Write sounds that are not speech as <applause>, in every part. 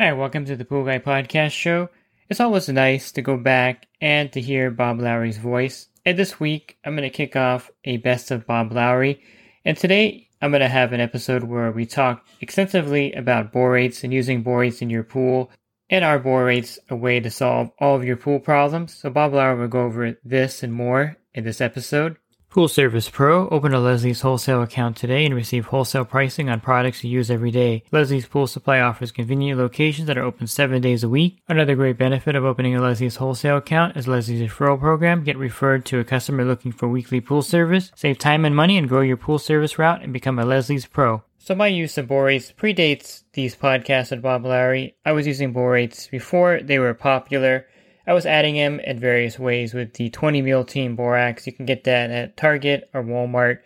Hi, welcome to the Pool Guy Podcast Show. It's always nice to go back and to hear Bob Lowry's voice. And this week, I'm going to kick off a best of Bob Lowry. And today, I'm going to have an episode where we talk extensively about borates and using borates in your pool and are borates a way to solve all of your pool problems? So Bob Lowry will go over this and more in this episode. Pool Service Pro. Open a Leslie's wholesale account today and receive wholesale pricing on products you use every day. Leslie's Pool Supply offers convenient locations that are open seven days a week. Another great benefit of opening a Leslie's wholesale account is Leslie's referral program. Get referred to a customer looking for weekly pool service. Save time and money and grow your pool service route and become a Leslie's Pro. So my use of borates predates these podcasts with Bob Lowry. I was using borates before they were popular. I was adding them in various ways with the 20 Mule Team borax. You can get that at Target or Walmart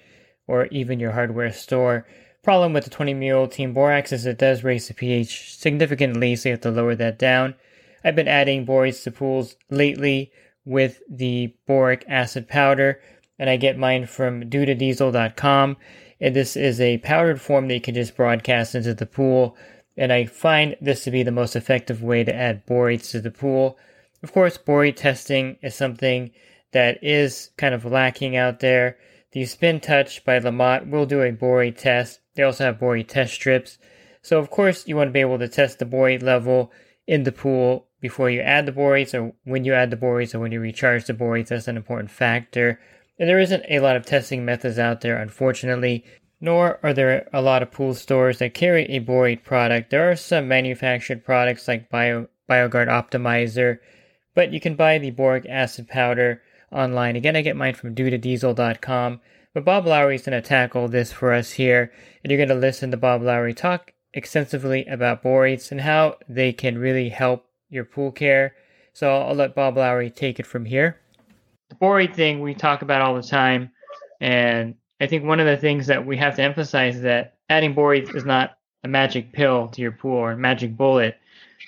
or even your hardware store. Problem with the 20 Mule Team borax is it does raise the pH significantly, so you have to lower that down. I've been adding borates to pools lately with the boric acid powder, and I get mine from dudadiesel.com. And this is a powdered form that you can just broadcast into the pool. And I find this to be the most effective way to add borates to the pool. Of course, borate testing is something that is kind of lacking out there. The Spin Touch by Lamotte will do a borate test. They also have borate test strips. So, of course, you want to be able to test the borate level in the pool before you add the borates or when you add the borates or when you recharge the borates. That's an important factor. And there isn't a lot of testing methods out there, unfortunately, nor are there a lot of pool stores that carry a borate product. There are some manufactured products like Bio, BioGuard Optimizer but you can buy the boric acid powder online. Again, I get mine from dudadiesel.com. But Bob Lowry is going to tackle this for us here, and you're going to listen to Bob Lowry talk extensively about borates and how they can really help your pool care. So I'll let Bob Lowry take it from here. The borate thing we talk about all the time, and I think one of the things that we have to emphasize is that adding borates is not a magic pill to your pool or a magic bullet.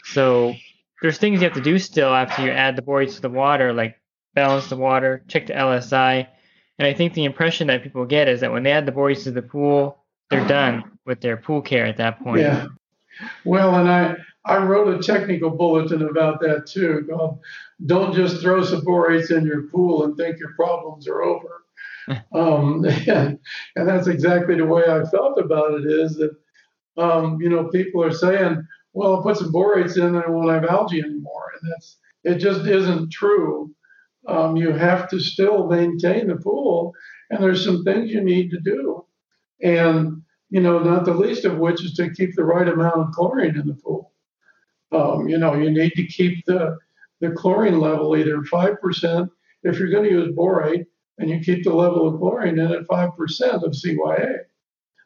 So there's things you have to do still after you add the borates to the water, like balance the water, check the LSI. And I think the impression that people get is that when they add the borates to the pool, they're done with their pool care at that point. Yeah. Well, and I, I wrote a technical bulletin about that too. Called, Don't just throw some borates in your pool and think your problems are over. <laughs> um, and, and that's exactly the way I felt about it is that, um, you know, people are saying, well, I'll put some borates in and I won't have algae anymore. And that's it just isn't true. Um, you have to still maintain the pool, and there's some things you need to do. And you know, not the least of which is to keep the right amount of chlorine in the pool. Um, you know, you need to keep the the chlorine level either five percent if you're going to use borate, and you keep the level of chlorine in at five percent of CYA.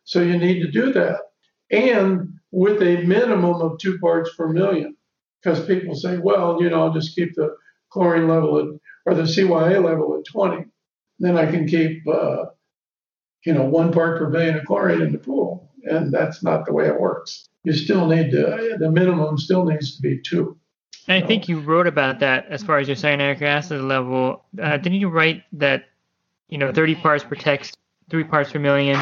So you need to do that, and with a minimum of two parts per million. Because people say, well, you know, I'll just keep the chlorine level at, or the CYA level at 20. Then I can keep, uh, you know, one part per billion of chlorine in the pool. And that's not the way it works. You still need to, the minimum still needs to be two. And I think you wrote about that as far as your cyanuric acid level. Uh, didn't you write that, you know, 30 parts per text, three parts per million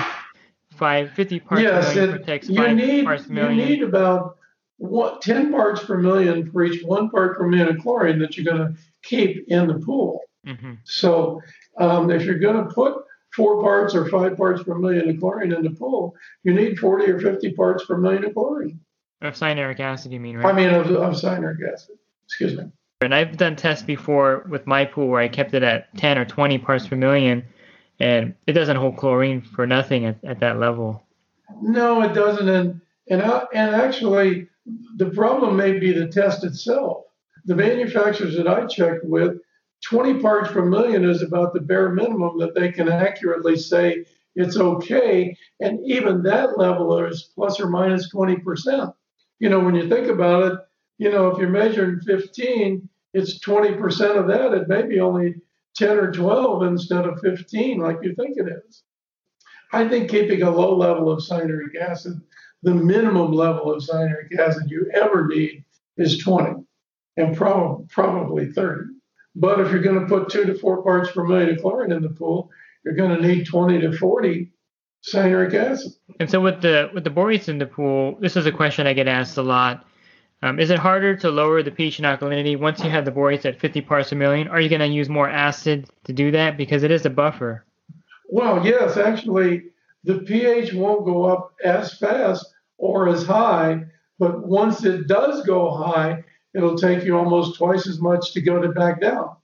five, 50 parts yes, per million protects you five need, parts per You need about what, 10 parts per million for each one part per million of chlorine that you're going to keep in the pool. hmm So um, if you're going to put four parts or five parts per million of chlorine in the pool, you need 40 or 50 parts per million of chlorine. Of cyanuric acid, you mean, I mean, of, of cyanuric acid. Excuse me. and I've done tests before with my pool where I kept it at 10 or 20 parts per million, and it doesn't hold chlorine for nothing at, at that level. No, it doesn't. And and I, and actually, the problem may be the test itself. The manufacturers that I checked with 20 parts per million is about the bare minimum that they can accurately say it's okay. And even that level is plus or minus 20%. You know, when you think about it, you know, if you're measuring 15, it's 20% of that. It may be only 10 or 12 instead of 15, like you think it is. I think keeping a low level of cyanuric acid, the minimum level of cyanuric acid you ever need is 20 and prob- probably 30. But if you're going to put two to four parts per million of chlorine in the pool, you're going to need 20 to 40 cyanuric acid. And so with the with the borates in the pool, this is a question I get asked a lot. Um, is it harder to lower the pH and alkalinity once you have the borates at 50 parts per million? Are you going to use more acid to do that because it is a buffer? Well, yes, actually, the pH won't go up as fast or as high, but once it does go high, it'll take you almost twice as much to go to back down.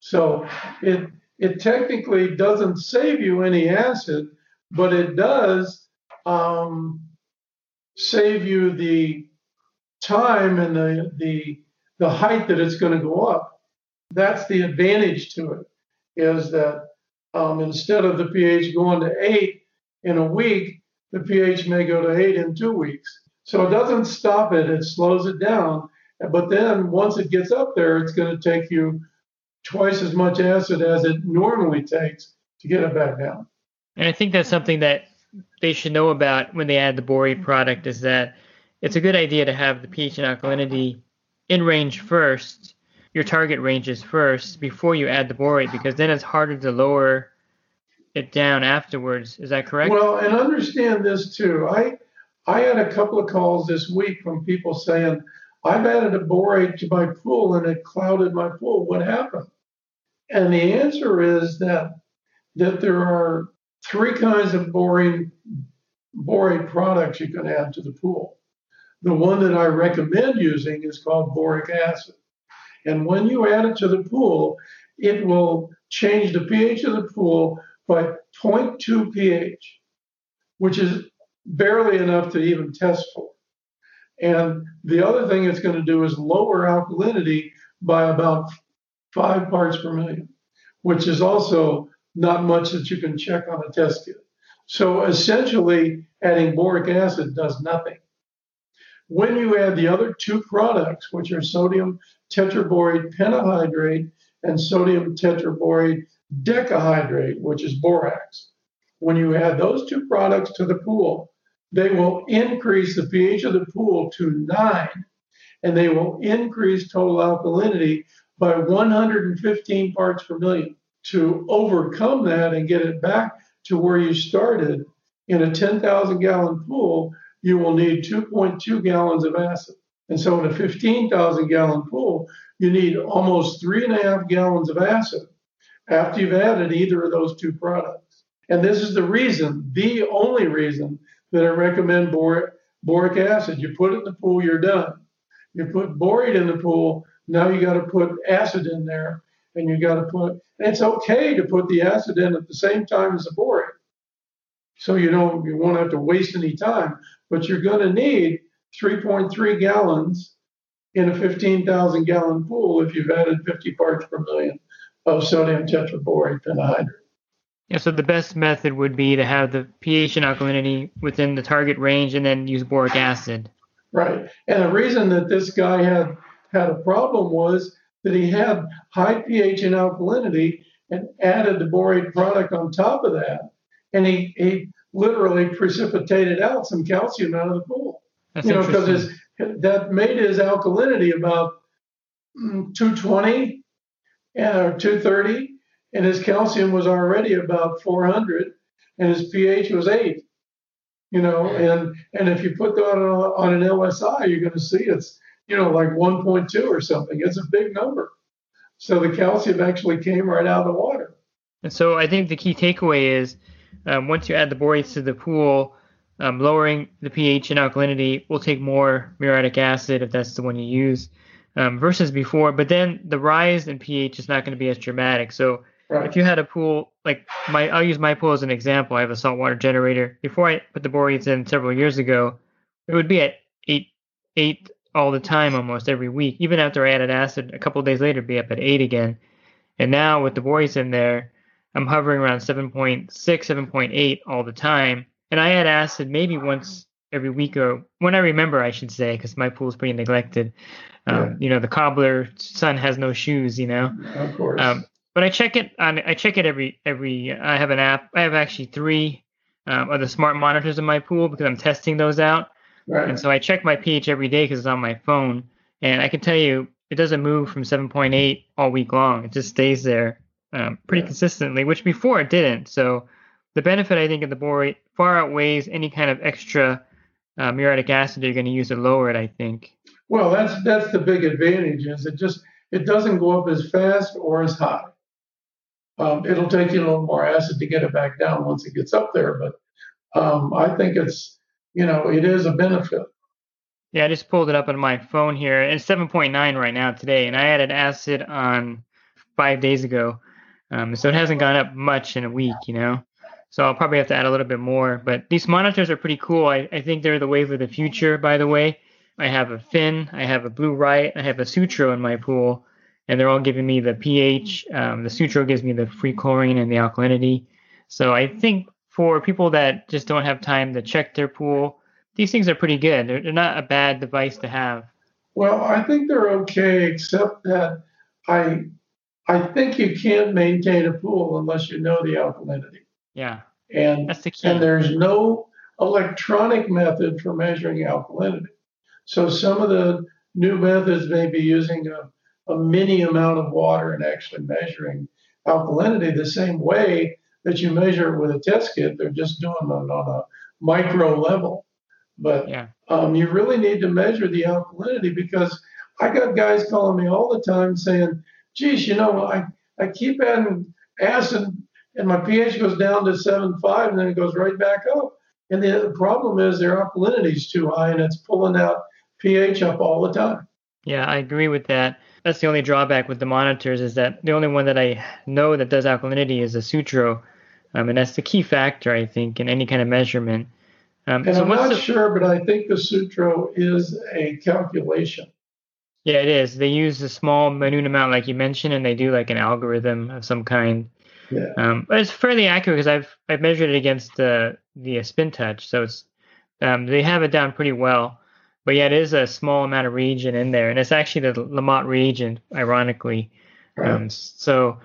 So it it technically doesn't save you any acid, but it does um, save you the time and the the the height that it's going to go up. That's the advantage to it, is that um, instead of the pH going to eight in a week, the pH may go to eight in two weeks. So it doesn't stop it; it slows it down. But then once it gets up there, it's going to take you twice as much acid as it normally takes to get it back down. And I think that's something that they should know about when they add the borate product is that it's a good idea to have the pH and alkalinity in range first, your target ranges first before you add the borate because then it's harder to lower it down afterwards. Is that correct? Well, and understand this too. I I had a couple of calls this week from people saying, I've added a borate to my pool and it clouded my pool. What happened? And the answer is that that there are three kinds of boring borate products you can add to the pool. The one that I recommend using is called boric acid. And when you add it to the pool, it will change the pH of the pool by 0.2 pH, which is barely enough to even test for. And the other thing it's going to do is lower alkalinity by about five parts per million, which is also not much that you can check on a test kit. So essentially, adding boric acid does nothing. When you add the other two products, which are sodium tetraborate pentahydrate and sodium tetraborate decahydrate, which is borax, when you add those two products to the pool, they will increase the pH of the pool to nine, and they will increase total alkalinity by 115 parts per million. To overcome that and get it back to where you started in a 10,000 gallon pool, you will need 2.2 gallons of acid. And so in a 15,000 gallon pool, you need almost three and a half gallons of acid after you've added either of those two products. And this is the reason, the only reason that I recommend boric, boric acid. You put it in the pool, you're done. You put borate in the pool, now you got to put acid in there, and you got to put. it's okay to put the acid in at the same time as the borate, so you don't you won't have to waste any time. But you're going to need 3.3 gallons in a 15,000 gallon pool if you've added 50 parts per million of sodium tetraborate pentahydrate. Yeah, so the best method would be to have the pH and alkalinity within the target range and then use boric acid. Right. And the reason that this guy had had a problem was that he had high pH and alkalinity and added the borate product on top of that. And he, he literally precipitated out some calcium out of the pool. That's you know, because his that made his alkalinity about mm, 220 uh, or 230, and his calcium was already about 400, and his pH was eight. You know, and and if you put that on, a, on an LSI, you're going to see it's you know like 1.2 or something. It's a big number. So the calcium actually came right out of the water. And so I think the key takeaway is um, once you add the borates to the pool, um, lowering the pH and alkalinity will take more muriatic acid if that's the one you use um, versus before. But then the rise in pH is not going to be as dramatic. So Right. if you had a pool like my, I'll use my pool as an example. I have a saltwater generator. Before I put the borates in several years ago, it would be at eight, eight all the time, almost every week. Even after I added acid, a couple of days later, it'd be up at eight again. And now with the borates in there, I'm hovering around 7.6, 7.8 all the time. And I add acid maybe once every week or when I remember, I should say, because my pool's pretty neglected. Um, Yeah. You know, the cobbler son has no shoes, you know. Of course. Um, but I check it on. I check it every every. I have an app. I have actually three um, of the smart monitors in my pool because I'm testing those out. right. And so I check my pH every day because it's on my phone, and I can tell you it doesn't move from 7.8 all week long. It just stays there um, pretty Yeah. consistently, which before it didn't. So the benefit I think of the borate far outweighs any kind of extra uh, muriatic acid you're going to use to lower it. I think. Well, that's that's the big advantage is it just it doesn't go up as fast or as high. Um, it'll take you a little more acid to get it back down once it gets up there, but um, I think it's you know it is a benefit. Yeah, I just pulled it up on my phone here. It's 7.9 right now today, and I added acid on five days ago. Um, so it hasn't gone up much in a week, you know. So I'll probably have to add a little bit more. But these monitors are pretty cool. I, I think they're the wave of the future, by the way. I have a pHin, I have a Blue Riiot, I have a Sutro in my pool, and they're all giving me the pH. Um, the Sutro gives me the free chlorine and the alkalinity. So I think for people that just don't have time to check their pool, these things are pretty good. They're, they're not a bad device to have. Well, I think they're okay, except that I I think you can't maintain a pool unless you know the alkalinity, Yeah, and that's the key. and there's no electronic method for measuring alkalinity. So some of the new methods may be using a, a mini amount of water and actually measuring alkalinity the same way that you measure it with a test kit. They're just doing it on a micro level. But Yeah. um, you really need to measure the alkalinity because I got guys calling me all the time saying, geez, you know, I, I keep adding acid and my pH goes down to 7.5 and then it goes right back up. And the, problem is their alkalinity is too high and it's pulling out pH up all the time. Yeah, I agree with that. That's the only drawback with the monitors is that the only one that I know that does alkalinity is a Sutro, um, and that's the key factor I think in any kind of measurement. Um, And so I'm not the, sure, but I think the Sutro is a calculation. Yeah, it is. They use a small minute amount, like you mentioned, and they do like an algorithm of some kind. Yeah. Um, but it's fairly accurate because I've I've measured it against the the spin touch, so it's um, they have it down pretty well. But yeah, it is a small amount of reagent in there, and it's actually the Lamotte reagent, ironically. Right. Um, so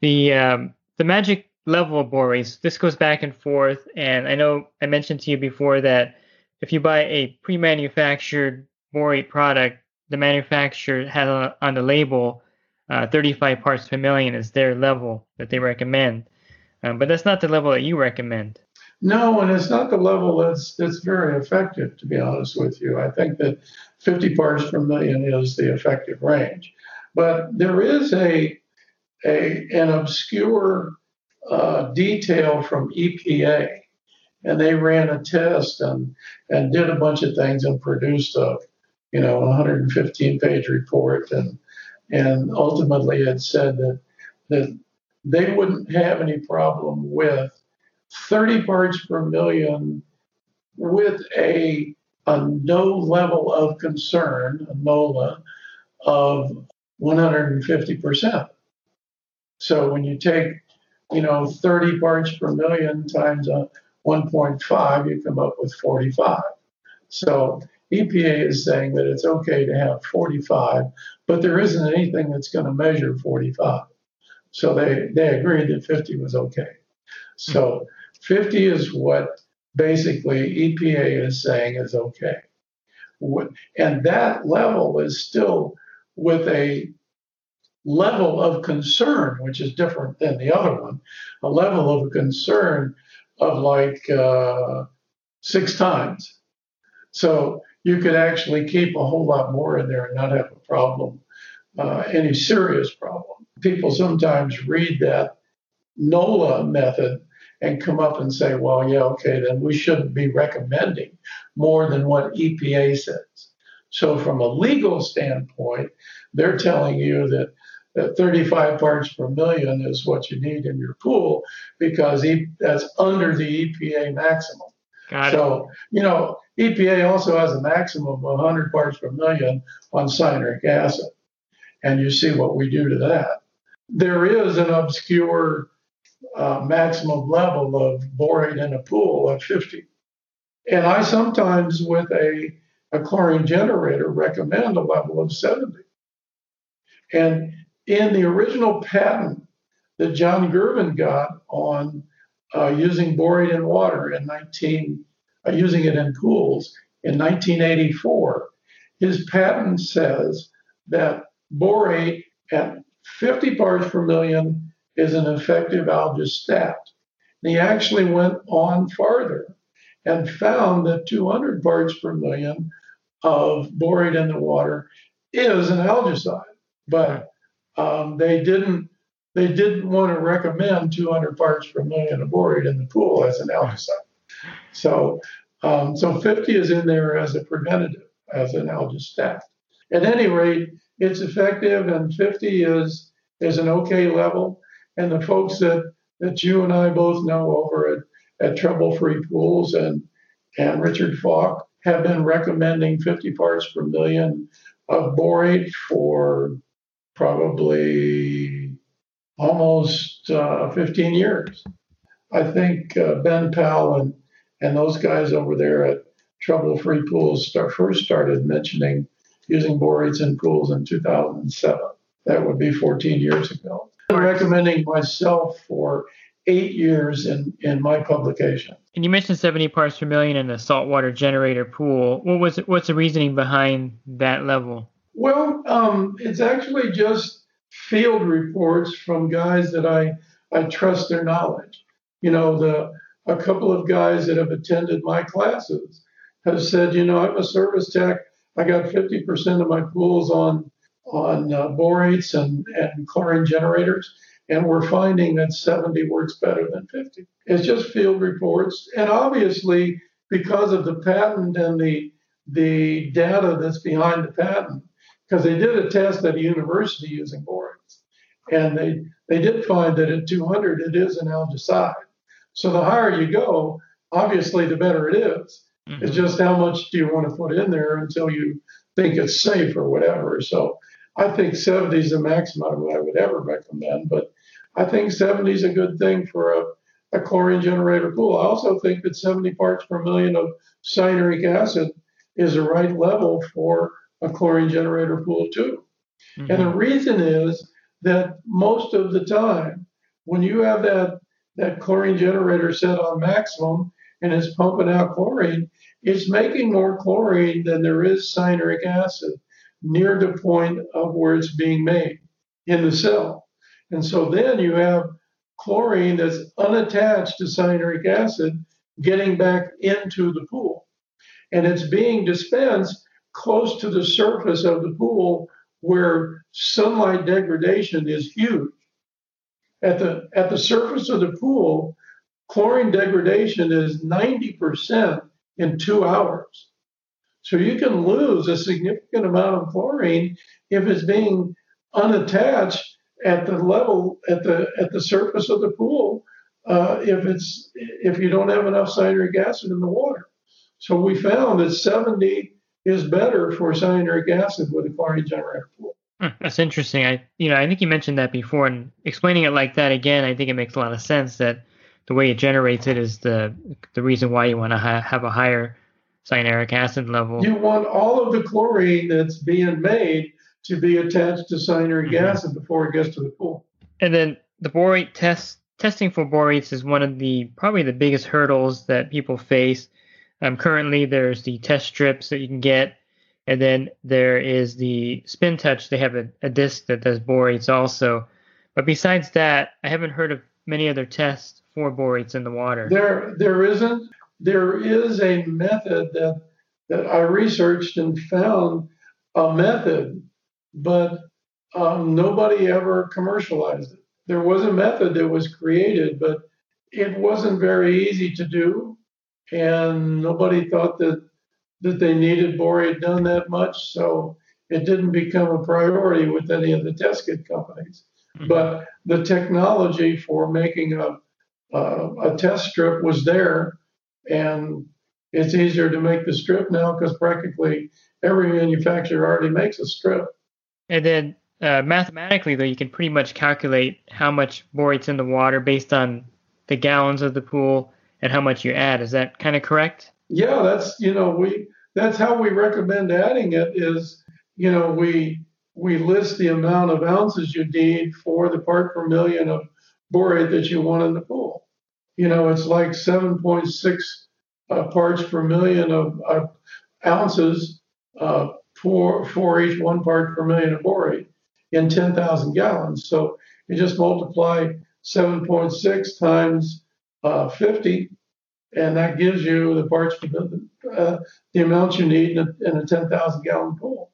the um, the magic level of borates, this goes back and forth, and I know I mentioned to you before that if you buy a pre-manufactured borate product, the manufacturer has on, on the label uh, 35 parts per million is their level that they recommend, um, but that's not the level that you recommend. No, and it's not the level that's that's very effective, to be honest with you. I think that 50 parts per million is the effective range, but there is a a an obscure uh, detail from EPA, and they ran a test and and did a bunch of things and produced a you know 115 page report and and ultimately it said that that they wouldn't have any problem with 30 parts per million with a, a no level of concern, a NOLA, of 150%. So when you take, you know, 30 parts per million times a 1.5, you come up with 45. So EPA is saying that it's okay to have 45, but there isn't anything that's going to measure 45. So they, they agreed that 50 was okay. So 50 is what basically EPA is saying is okay. And that level is still with a level of concern, which is different than the other one, a level of concern of like uh, six times. So you could actually keep a whole lot more in there and not have a problem, uh, any serious problem. People sometimes read that NOLA method and come up and say, well, yeah, okay, then we shouldn't be recommending more than what EPA says. So, from a legal standpoint, they're telling you that, that 35 parts per million is what you need in your pool because that's under the EPA maximum. Got it. So, you know, EPA also has a maximum of 100 parts per million on cyanuric acid. And you see what we do to that. there is an obscure uh, maximum level of borate in a pool of 50. And I sometimes, with a, a chlorine generator, recommend a level of 70. And in the original patent that John Girvan got on uh, using borate in water in 19, uh, using it in pools in 1984, his patent says that borate at 50 parts per million is an effective algistat. And he actually went on farther and found that 200 parts per million of borate in the water is an algicide, but um, they didn't they didn't want to recommend 200 parts per million of borate in the pool as an algicide. So um, so 50 is in there as a preventative, as an algistat. At any rate, it's effective, and 50 is is an okay level. And the folks that that you and I both know over at, at Trouble Free Pools and and Richard Falk have been recommending 50 parts per million of borate for probably almost uh, 15 years. I think uh, Ben Powell and, and those guys over there at Trouble Free Pools start, first started mentioning using borates in pools in 2007. That would be 14 years ago. I'm recommending myself for eight years in, in my publication. And you mentioned 70 parts per million in a saltwater generator pool. What was what's the reasoning behind that level? Well, um, it's actually just field reports from guys that I I trust their knowledge. You know, the a couple of guys that have attended my classes have said, you know, I'm a service tech. I got 50% of my pools on on uh, borates and, and chlorine generators, and we're finding that 70 works better than 50. It's just field reports, and obviously because of the patent and the the data that's behind the patent, because they did a test at a university using borates, and they they did find that at 200 it is an algicide. So the higher you go, obviously the better it is. Mm-hmm. It's just how much do you want to put in there until you think it's safe or whatever. So I think 70 is the maximum I would ever recommend, but I think 70 is a good thing for a, a chlorine generator pool. I also think that 70 parts per million of cyanuric acid is the right level for a chlorine generator pool too. Mm-hmm. And the reason is that most of the time, when you have that that chlorine generator set on maximum and it's pumping out chlorine, it's making more chlorine than there is cyanuric acid near the point of where it's being made in the cell. And so then you have chlorine that's unattached to cyanuric acid getting back into the pool. And it's being dispensed close to the surface of the pool where sunlight degradation is huge. At the, at the surface of the pool, chlorine degradation is 90% in two hours. So you can lose a significant amount of chlorine if it's being unattached at the level at the at the surface of the pool. Uh, if it's if you don't have enough cyanuric acid in the water, so we found that 70 is better for cyanuric acid with a chlorine generator pool. Hmm, that's interesting. I you know I think you mentioned that before, and explaining it like that again, I think it makes a lot of sense that the way it generates it is the the reason why you want to ha- have a higher cyanuric acid level. You want all of the chlorine that's being made to be attached to cyanuric mm-hmm. acid before it gets to the pool. And then the borate test testing for borates is one of the probably the biggest hurdles that people face. Um, currently, there's the test strips that you can get, and then there is the spin touch. They have a, a disc that does borates also. But besides that, I haven't heard of many other tests for borates in the water. There, there isn't there is a method that that I researched and found a method, but um, nobody ever commercialized it. There was a method that was created, but it wasn't very easy to do, and nobody thought that that they needed borate done that much, so it didn't become a priority with any of the test kit companies. Mm-hmm. But the technology for making a, a, a test strip was there, and it's easier to make the strip now because practically every manufacturer already makes a strip. And then uh, mathematically, though, you can pretty much calculate how much borate's in the water based on the gallons of the pool and how much you add. Is that kind of correct? Yeah, that's you know we that's how we recommend adding it is you know we we list the amount of ounces you need for the part per million of borate that you want in the pool. You know, it's like 7.6 uh, parts per million of uh, ounces uh, for for each one part per million of borate in 10,000 gallons. So you just multiply 7.6 times uh, 50, and that gives you the parts per uh, the amount you need in a, in a 10,000 gallon pool,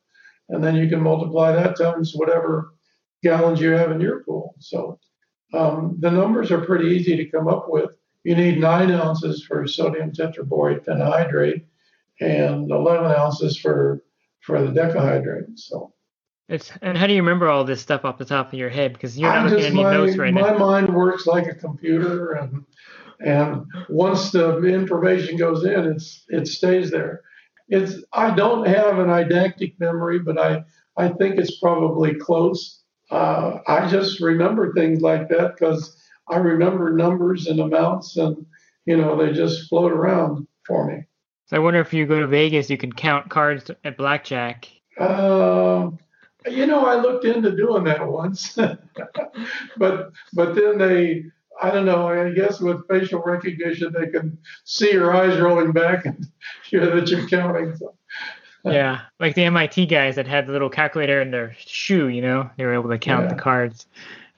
and then you can multiply that times whatever gallons you have in your pool. So um, the numbers are pretty easy to come up with. You need nine ounces for sodium tetraborate pentahydrate, and 11 ounces for for the decahydrate. So it's and how do you remember all this stuff off the top of your head? Because you're not I looking just at any my, notes right my now. My mind works like a computer, and and once the information goes in, it's it stays there. It's I don't have an eidetic memory, but I I think it's probably close. Uh, I just remember things like that because I remember numbers and amounts, and you know they just float around for me. So I wonder if you go to Vegas, you can count cards at blackjack. Um, you know, I looked into doing that once, <laughs> but but then they, I don't know. I guess with facial recognition, they can see your eyes rolling back and <laughs> hear that you're counting. So, <laughs> yeah, like the MIT guys that had the little calculator in their shoe. You know, they were able to count Yeah. the cards.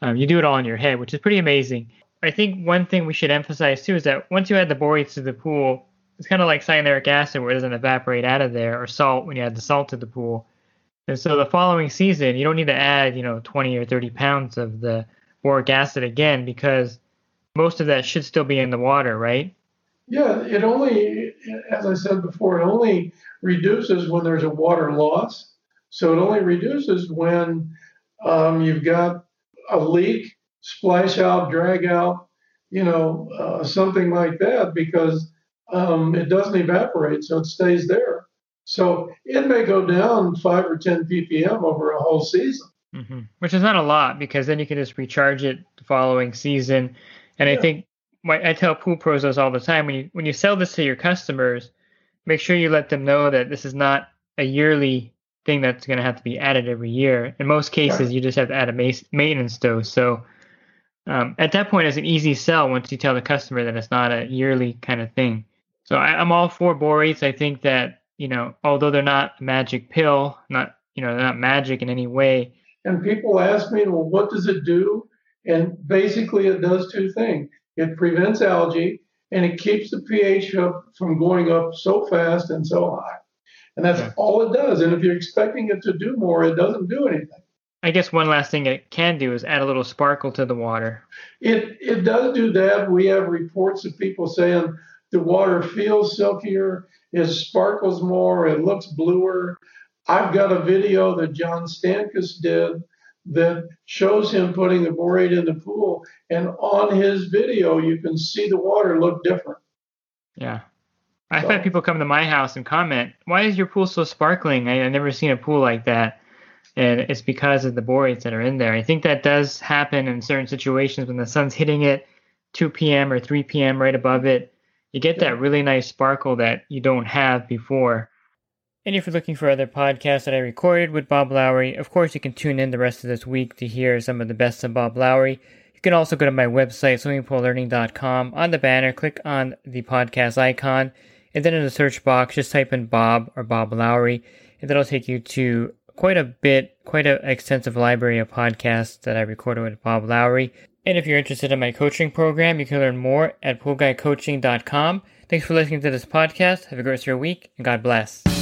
Um, you do it all in your head, which is pretty amazing. I think one thing we should emphasize too is that once you add the borates to the pool, it's kind of like cyanuric acid where it doesn't evaporate out of there, or salt when you add the salt to the pool. And so the following season, you don't need to add, you know, 20 or 30 pounds of the boric acid again because most of that should still be in the water, right? yeah, it only, as I said before, it only reduces when there's a water loss. So it only reduces when um, you've got a leak, splash out, drag out, you know, uh, something like that, because um, it doesn't evaporate, so it stays there. So it may go down five or 10 ppm over a whole season. hmm Which is not a lot because then you can just recharge it the following season. And I think my, I tell pool pros this all the time when you when you sell this to your customers, make sure you let them know that this is not a yearly thing that's going to have to be added every year. In most cases, you just have to add a ma- maintenance dose. So um, at that point, it's an easy sell once you tell the customer that it's not a yearly kind of thing. So I, I'm all for borates. I think that you know, although they're not a magic pill, not you know, they're not magic in any way. And people ask me, well, what does it do? And basically, it does two things it prevents algae and it keeps the pH up from going up so fast and so high. And that's Yeah. all it does. And if you're expecting it to do more, it doesn't do anything. I guess one last thing it can do is add a little sparkle to the water. It it does do that. We have reports of people saying the water feels silkier, it sparkles more, it looks bluer. I've got a video that John Stankus did that shows him putting the borate in the pool, and on his video you can see the water look different. Yeah. I've So- had people come to my house and comment, "Why is your pool so sparkling? I, I've never seen a pool like that." And it's because of the borates that are in there. I think that does happen in certain situations when the sun's hitting it 2 p.m. or 3 p.m. right above it. You get Yeah. that really nice sparkle that you don't have before. And if you're looking for other podcasts that I recorded with Bob Lowry, of course you can tune in the rest of this week to hear some of the best of Bob Lowry. You can also go to my website, swimmingpoollearning.com. On the banner, click on the podcast icon, and then in the search box, just type in Bob or Bob Lowry, and that'll take you to quite a bit, quite an extensive library of podcasts that I recorded with Bob Lowry. And if you're interested in my coaching program, you can learn more at poolguycoaching.com. Thanks for listening to this podcast. Have a great rest of your week, and God bless.